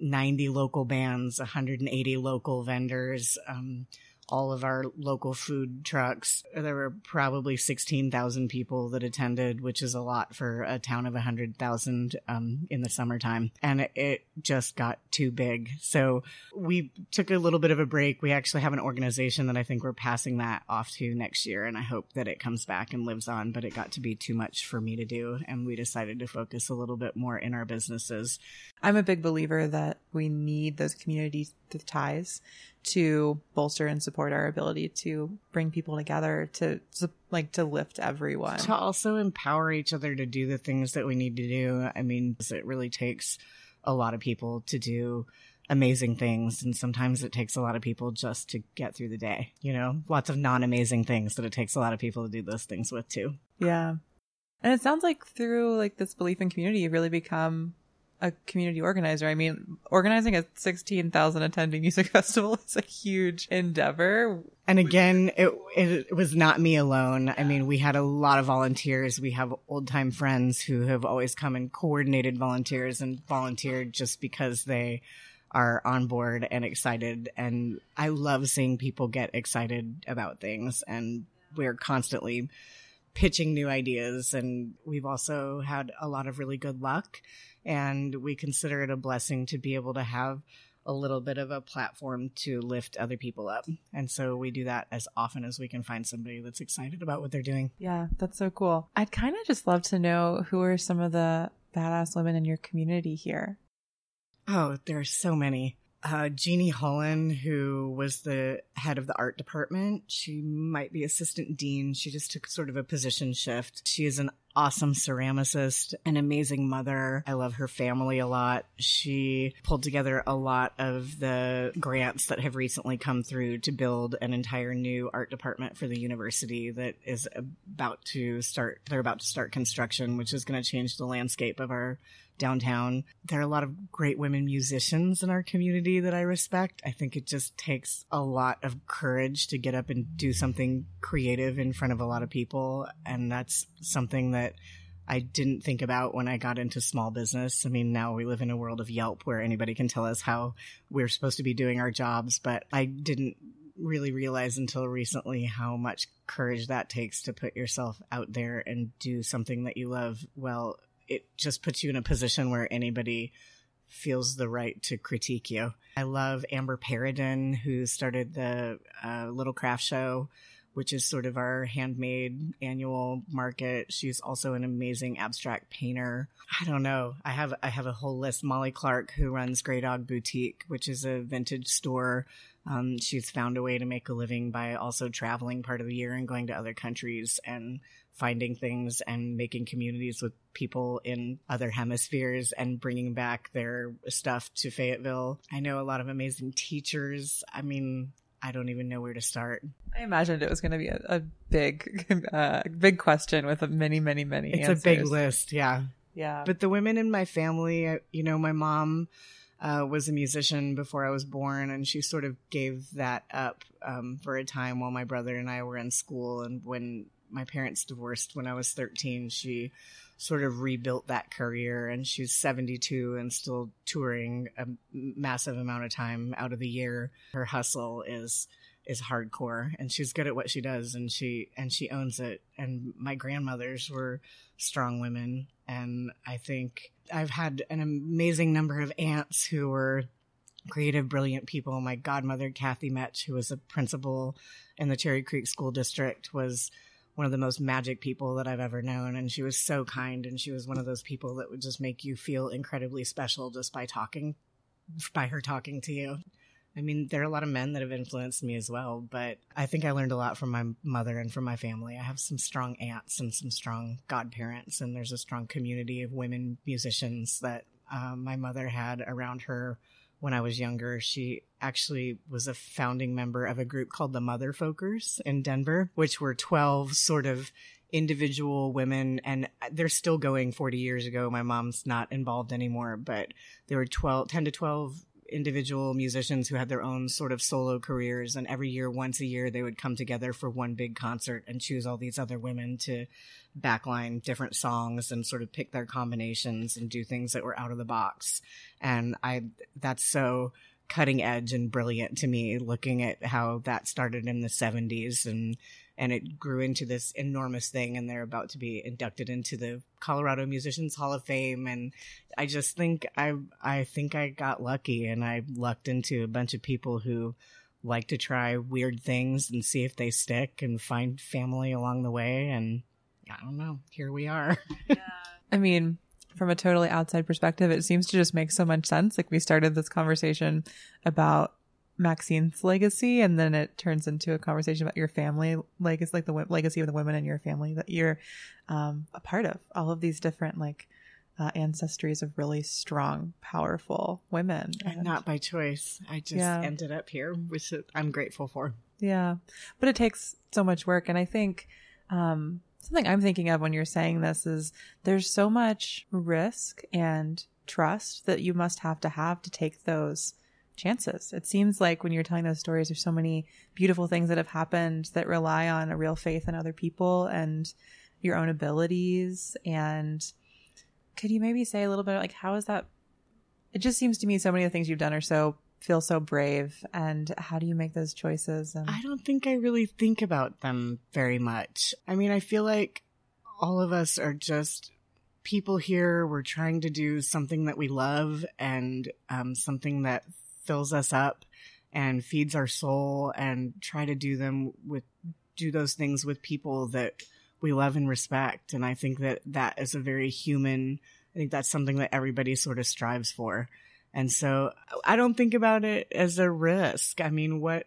Speaker 5: 90 local bands, 180 local vendors. Um, all of our local food trucks. There were probably 16,000 people that attended, which is a lot for a town of 100,000 um, in the summertime. And it, it just got too big. So we took a little bit of a break. We actually have an organization that I think we're passing that off to next year. And I hope that it comes back and lives on, but it got to be too much for me to do. And we decided to focus a little bit more in our businesses.
Speaker 4: I'm a big believer that we need those community ties to bolster and support our ability to bring people together to, to like to lift everyone.
Speaker 5: to also empower each other to do the things that we need to do. I mean, it really takes a lot of people to do amazing things. And sometimes it takes a lot of people just to get through the day, you know, lots of non amazing things that it takes a lot of people to do those things with too.
Speaker 4: Yeah. And it sounds like through like this belief in community, you really become a community organizer. I mean, organizing a 16,000 attending music *laughs* festival is a huge endeavor.
Speaker 5: And again, it, it was not me alone. I mean, we had a lot of volunteers. We have old time friends who have always come and coordinated volunteers and volunteered just because they are on board and excited. And I love seeing people get excited about things. And we're constantly pitching new ideas. And we've also had a lot of really good luck. And we consider it a blessing to be able to have a little bit of a platform to lift other people up. And so we do that as often as we can find somebody that's excited about what they're doing.
Speaker 4: Yeah, that's so cool. I'd kind of just love to know who are some of the badass women in your community here.
Speaker 5: Oh, there are so many. Uh, Jeannie Hulen, who was the head of the art department, she might be assistant dean. She just took sort of a position shift. She is an awesome ceramicist, an amazing mother. I love her family a lot. She pulled together a lot of the grants that have recently come through to build an entire new art department for the university that is about to start. They're about to start construction, which is going to change the landscape of our downtown. There are a lot of great women musicians in our community that I respect. I think it just takes a lot of courage to get up and do something creative in front of a lot of people. And that's something that I didn't think about when I got into small business. I mean, now we live in a world of Yelp where anybody can tell us how we're supposed to be doing our jobs, but I didn't really realize until recently how much courage that takes to put yourself out there and do something that you love. Well, it just puts you in a position where anybody feels the right to critique you. I love Amber Perrodin, who started the uh, Little Craft Show, which is sort of our handmade annual market. She's also an amazing abstract painter. I don't know. I have I have a whole list. Molly Clark, who runs Grey Dog Boutique, which is a vintage store. Um, she's found a way to make a living by also traveling part of the year and going to other countries and finding things and making communities with people in other hemispheres and bringing back their stuff to Fayetteville. I know a lot of amazing teachers. I mean, I don't even know where to start.
Speaker 4: I imagined it was going to be a, a big, *laughs* uh, big question with a many, many, many.
Speaker 5: It's
Speaker 4: answers.
Speaker 5: a big list, yeah.
Speaker 4: Yeah.
Speaker 5: But the women in my family, you know, my mom uh, was a musician before I was born, and she sort of gave that up um, for a time while my brother and I were in school. And when my parents divorced when I was 13, she sort of rebuilt that career and she's 72 and still touring a massive amount of time out of the year. Her hustle is is hardcore and she's good at what she does and she and she owns it and my grandmothers were strong women and I think I've had an amazing number of aunts who were creative, brilliant people. My godmother, Kathy Metch, who was a principal in the Cherry Creek School District, was one of the most magic people that I've ever known. And she was so kind. And she was one of those people that would just make you feel incredibly special just by talking, by her talking to you. I mean, there are a lot of men that have influenced me as well, but I think I learned a lot from my mother and from my family. I have some strong aunts and some strong godparents, and there's a strong community of women musicians that um, my mother had around her when I was younger. She actually was a founding member of a group called the Mother Folkers in Denver, which were 12 sort of individual women and they're still going 40 years ago my mom's not involved anymore but there were 12 10 to 12 individual musicians who had their own sort of solo careers and every year once a year they would come together for one big concert and choose all these other women to backline different songs and sort of pick their combinations and do things that were out of the box. And i that's so cutting edge and brilliant to me looking at how that started in the 70s and and it grew into this enormous thing and they're about to be inducted into the Colorado Musicians Hall of Fame. And I just think I I think I got lucky and I lucked into a bunch of people who like to try weird things and see if they stick and find family along the way. And I don't know here we are *laughs*
Speaker 1: I mean, from a totally outside perspective, it seems to just make so much sense. Like we started this conversation about Maxine's legacy, and then it turns into a conversation about your family legacy, like the legacy of the women in your family that you're um, a part of. All of these different like uh, ancestries of really strong, powerful women.
Speaker 5: and not by choice I just
Speaker 1: Yeah.
Speaker 5: ended up here which I'm grateful for
Speaker 1: Yeah. But it takes so much work. And I think um, something I'm thinking of when you're saying this is there's so much risk and trust that you must have to have to take those chances. It seems like when you're telling those stories, there's so many beautiful things that have happened that rely on a real faith in other people and your own abilities. And could you maybe say a little bit like how is that? It just seems to me so many of the things you've done are so feel so brave and how do you make those choices and
Speaker 5: I don't think I really think about them very much. I mean, I feel like all of us are just people here. We're trying to do something that we love and um, something that fills us up and feeds our soul and try to do them with, do those things with people that we love and respect. And I think that that is a very human, I think that's something that everybody sort of strives for. And so I don't think about it as a risk. I mean, what,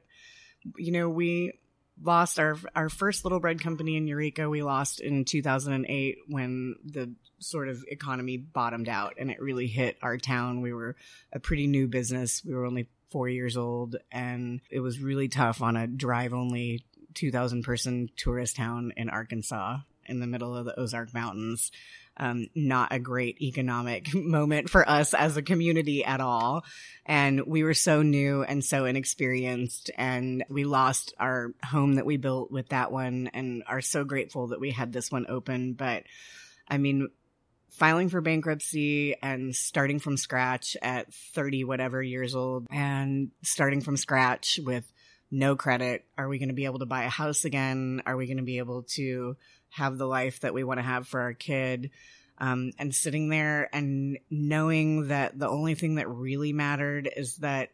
Speaker 5: you know, we lost our our first little bread company in Eureka. We lost in 2008 when the sort of economy bottomed out and it really hit our town. We were a pretty new business. We were only 4 years old and it was really tough on a drive only 2000 person tourist town in Arkansas in the middle of the Ozark Mountains. Um, not a great economic *laughs* moment for us as a community at all. And we were so new and so inexperienced and we lost our home that we built with that one and are so grateful that we had this one open. But I mean, filing for bankruptcy and starting from scratch at 30 whatever years old and starting from scratch with no credit. Are we going to be able to buy a house again? Are we going to be able to have the life that we want to have for our kid? Um, and sitting there and knowing that the only thing that really mattered is that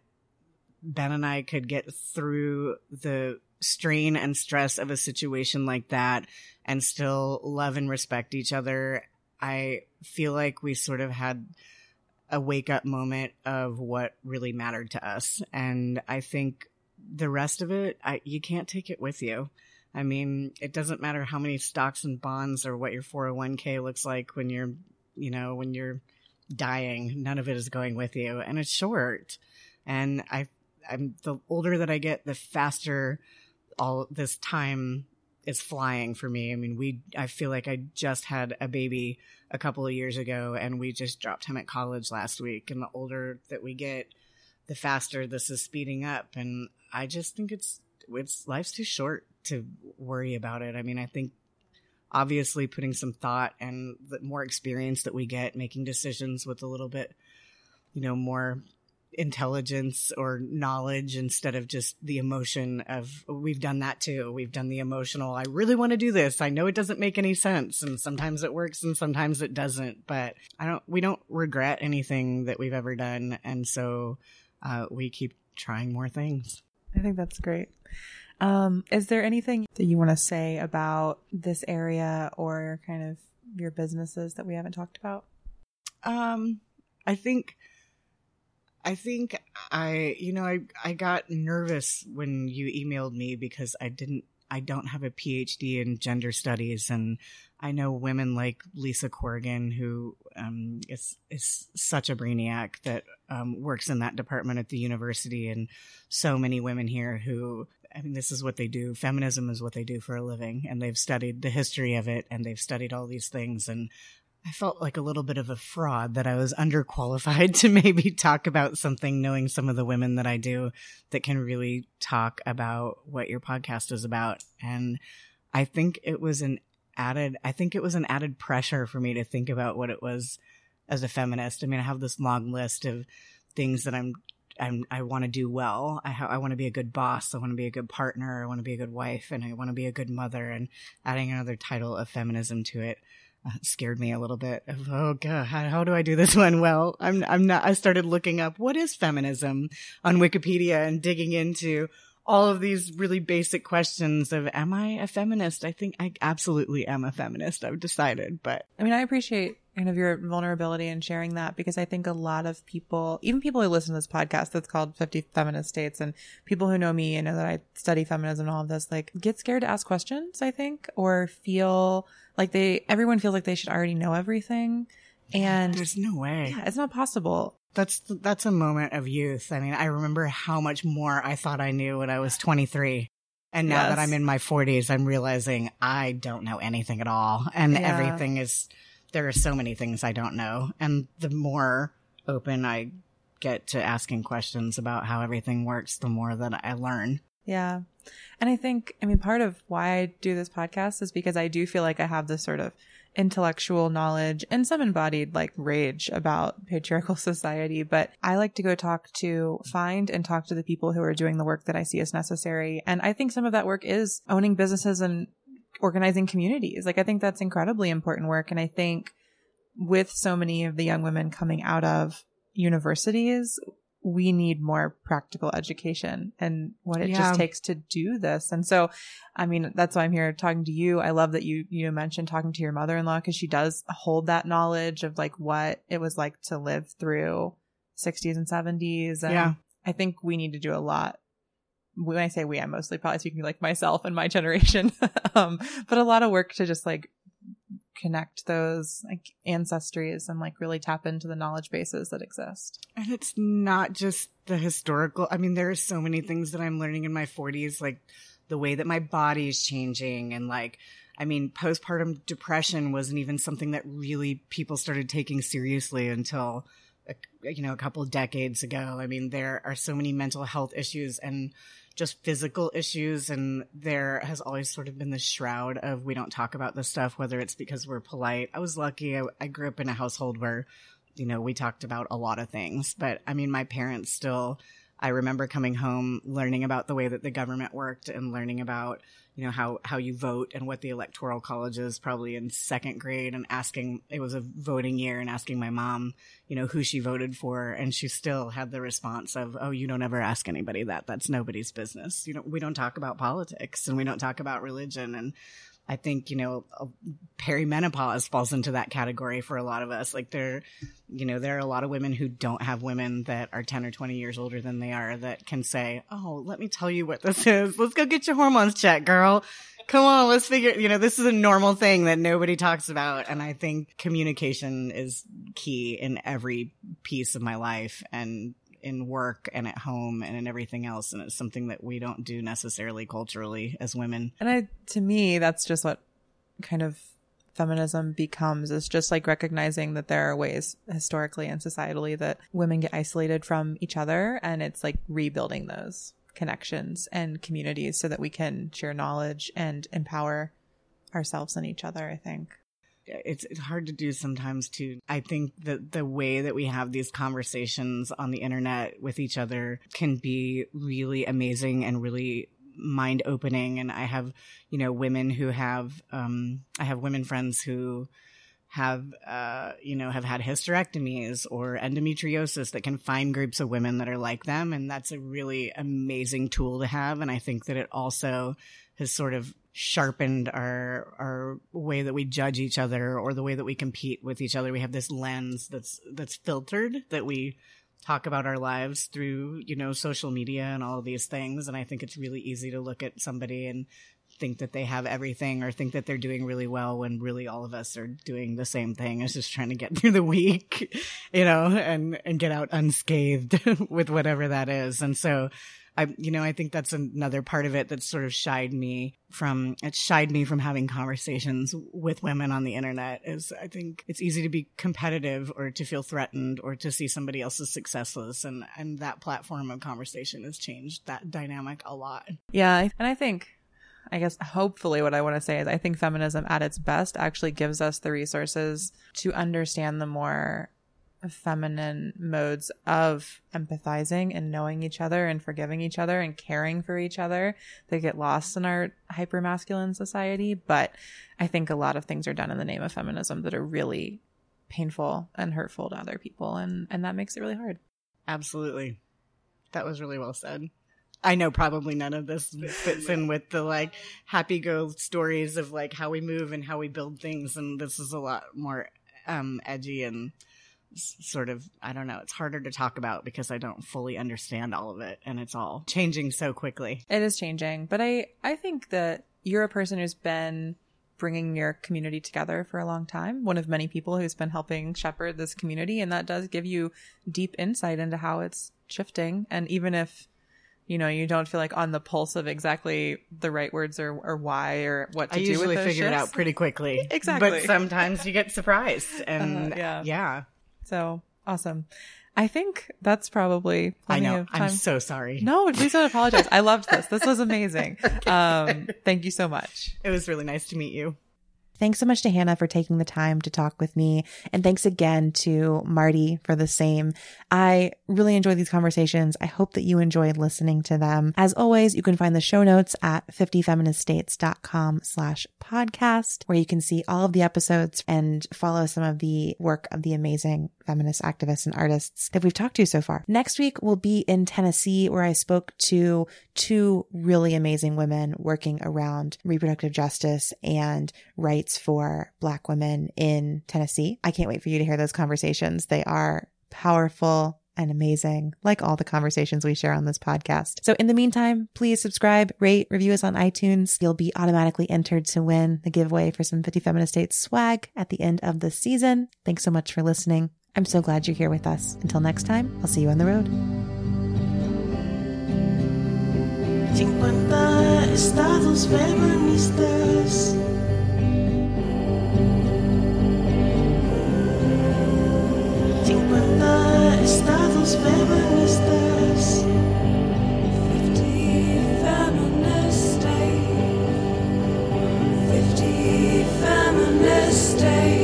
Speaker 5: Ben and I could get through the strain and stress of a situation like that and still love and respect each other. I feel like we sort of had a wake up moment of what really mattered to us. And I think the rest of it, I, you can't take it with you. I mean, it doesn't matter how many stocks and bonds or what your 401k looks like when you're, you know, when you're dying. None of it is going with you and it's short. And I, I'm the older that I get, the faster all this time is flying for me. I mean, we, I feel like I just had a baby a couple of years ago and we just dropped him at college last week. And the older that we get, the faster this is speeding up. And I just think it's, it's life's too short to worry about it. I mean, I think obviously putting some thought and the more experience that we get making decisions with a little bit, you know, more intelligence or knowledge instead of just the emotion of we've done that too. We've done the emotional, I really want to do this. I know it doesn't make any sense and sometimes it works and sometimes it doesn't, but I don't we don't regret anything that we've ever done and so uh, we keep trying more things.
Speaker 4: I think that's great. Um, is there anything that you want to say about this area or kind of your businesses that we haven't talked about?
Speaker 5: Um, I think, I think I, you know, I, I got nervous when you emailed me because I didn't, I don't have a PhD in gender studies. And I know women like Lisa Corrigan, who, um, is, is such a brainiac that, um, works in that department at the university and so many women here who, I mean, this is what they do. Feminism is what they do for a living, and they've studied the history of it, and they've studied all these things. And I felt like a little bit of a fraud that I was *laughs* underqualified to maybe talk about something, knowing some of the women that I do that can really talk about what your podcast is about. And I think it was an added, I think it was an added pressure for me to think about what it was as a feminist. I mean, I have this long list of things that I'm I'm, I want to do well. I, ha- I want to be a good boss. I want to be a good partner. I want to be a good wife and I want to be a good mother and adding another title of feminism to it. Uh, scared me a little bit of, oh god, how, how do I do this *laughs* one? Well, I'm, I'm not, I started looking up what is feminism on Wikipedia and digging into all of these really basic questions of, am I a feminist? I think I absolutely am a feminist. I've decided, but
Speaker 4: I mean, I appreciate kind of your vulnerability and sharing that because I think a lot of people, even people who listen to this podcast that's called 50 Feminist States and people who know me and know that I study feminism and all of this, like get scared to ask questions, I think, or feel like they, everyone feels like they should already know everything. And
Speaker 5: there's no way.
Speaker 4: yeah, it's not possible.
Speaker 5: That's that's a moment of youth. I mean, I remember how much more I thought I knew when I was 23. And now
Speaker 4: Yes.
Speaker 5: that I'm in my 40s, I'm realizing I don't know anything at all. And
Speaker 4: Yeah.
Speaker 5: everything is there are so many things I don't know. And the more open I get to asking questions about how everything works, the more that I learn.
Speaker 4: Yeah. And I think, I mean, part of why I do this podcast is because I do feel like I have this sort of intellectual knowledge and some embodied like rage about patriarchal *laughs* society. But I like to go talk to, find and talk to the people who are doing the work that I see as necessary. And I think some of that work is owning businesses and organizing communities. Like, I think that's incredibly important work. And I think with so many of the young women coming out of universities, we need more practical education and what it
Speaker 5: Yeah.
Speaker 4: just takes to do this. And so, I mean, that's why I'm here talking to you. I love that you, you mentioned talking to your mother-in-law because she does hold that knowledge of like what it was like to live through 60s and 70s. And
Speaker 5: Yeah.
Speaker 4: I think we need to do a lot. When I say we, I'm mostly probably speaking like myself and my generation, *laughs* um, but a lot of work to just like connect those like ancestries and like really tap into the knowledge bases that exist.
Speaker 5: And it's not just the historical. I mean, there are so many things that I'm learning in my 40s, like the way that my body is changing. And like, I mean, postpartum depression wasn't even something that really people started taking seriously until, uh, you know, a couple decades ago. I mean, there are so many mental health issues and just physical issues. And there has always sort of been this shroud of we don't talk about this stuff, whether it's because we're polite. I was lucky. I, I grew up in a household where you know, we talked about a lot of things, but I mean, my parents still, I remember coming home, learning about the way that the government worked and learning about, you know, how, how you vote and what the electoral college is probably in second grade and asking, it was a voting year and asking my mom, you know, who she voted for. And she still had the response of, oh, you don't ever ask anybody that. That's nobody's business. You know, we don't talk about politics and we don't talk about religion. And I think, you know, perimenopause falls into that category for a lot of us. Like there, you know, there are a lot of women who don't have women that are 10 or 20 years older than they are that can say, Oh, let me tell you what this is. Let's go get your hormones checked, girl. Come on, let's figure, you know, this is a normal thing that nobody talks about. And I think communication is key in every piece of my life and in work and at home and in everything else. And it's something that we don't do necessarily culturally as women.
Speaker 4: And I, to me, that's just what kind of feminism becomes is just like recognizing that there are ways historically and societally that women get isolated from each other and it's like rebuilding those connections and communities so that we can share knowledge and empower ourselves and each other i think
Speaker 5: it's it's hard to do sometimes too. I think that the way that we have these conversations on the internet with each other can be really amazing and really mind opening. And I have, you know, women who have, um, I have women friends who have uh you know have had hysterectomies or endometriosis that can find groups of women that are like them and that's a really amazing tool to have and i think that it also has sort of sharpened our our way that we judge each other or the way that we compete with each other. We have this lens that's that's filtered that we talk about our lives through you know social media and all of these things. And i think it's really easy to look at somebody and think that they have everything or think that they're doing really well when really all of us are doing the same thing. Is just trying to get *laughs* through the week you know and and get out unscathed *laughs* with whatever that is. And so I, you know, I think that's another part of it that sort of shied me from, it shied me from having conversations with women on the internet is I think it's easy to be competitive or to feel threatened or to see somebody else's successes. And, and that platform of conversation has changed that dynamic a lot.
Speaker 1: Yeah. And I think, I guess hopefully what I want to say is I think feminism at its best actually gives us the resources to understand the more feminine modes of empathizing and knowing each other and forgiving each other and caring for each other that get lost in our hyper masculine society. But I think a lot of things are done in the name of feminism that are really painful and hurtful to other people. And, and that makes it really hard.
Speaker 5: Absolutely. That was really well said. I know probably none of this fits in with the like happy go stories of like how we move and how we build things. And this is a lot more um, edgy and sort of i don't know it's harder to talk about because i don't fully understand all of it and it's all changing so quickly
Speaker 1: it is changing but i i think that you're a person who's been bringing your community together for a long time one of many people who's been helping shepherd this community and that does give you deep insight into how it's shifting and even if you know you don't feel like on the pulse of exactly the right words or, or why or what to
Speaker 5: I
Speaker 1: do
Speaker 5: usually
Speaker 1: with those
Speaker 5: figure it out pretty quickly
Speaker 1: Exactly.
Speaker 5: but *laughs* sometimes you get surprised and
Speaker 1: Uh, yeah.
Speaker 5: yeah
Speaker 1: So awesome. I think that's probably
Speaker 5: i
Speaker 1: plenty
Speaker 5: know
Speaker 1: of time.
Speaker 5: i'm so sorry
Speaker 1: no, please don't apologize. I loved this. This was amazing. *laughs* Um, thank you so much.
Speaker 5: it was really nice to meet you
Speaker 1: Thanks so much to Hannah for taking the time to talk with me. And thanks again to Marty for the same. I really enjoy these conversations. I hope that you enjoyed listening to them. As always, you can find the show notes at 50feministstates.com slash podcast, where you can see all of the episodes and follow some of the work of the amazing feminist activists and artists that we've talked to so far. Next week, we'll be in Tennessee, where I spoke to two really amazing women working around reproductive justice and rights for Black women in Tennessee. I can't wait for you to hear those conversations. They are powerful and amazing, like all the conversations we share on this podcast. So in the meantime, please subscribe, rate, review us on iTunes. You'll be automatically entered to win the giveaway for some 50 Feminist States swag at the end of the season. Thanks so much for listening. I'm so glad you're here with us. Until next time, I'll see you on the road.
Speaker 2: 50 estados feministas. Estados feministas. Fifty feminist state. Fifty feminist state.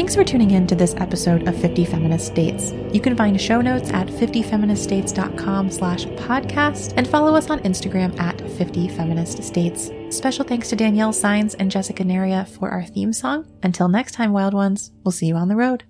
Speaker 1: Thanks for tuning in to this episode of 50 Feminist States. You can find show notes at 50feministstates.com slash podcast and follow us on Instagram at 50 Feminist States. Special thanks to Danielle Signs and Jessica Naria for our theme song. Until next time, wild ones, we'll see you on the road.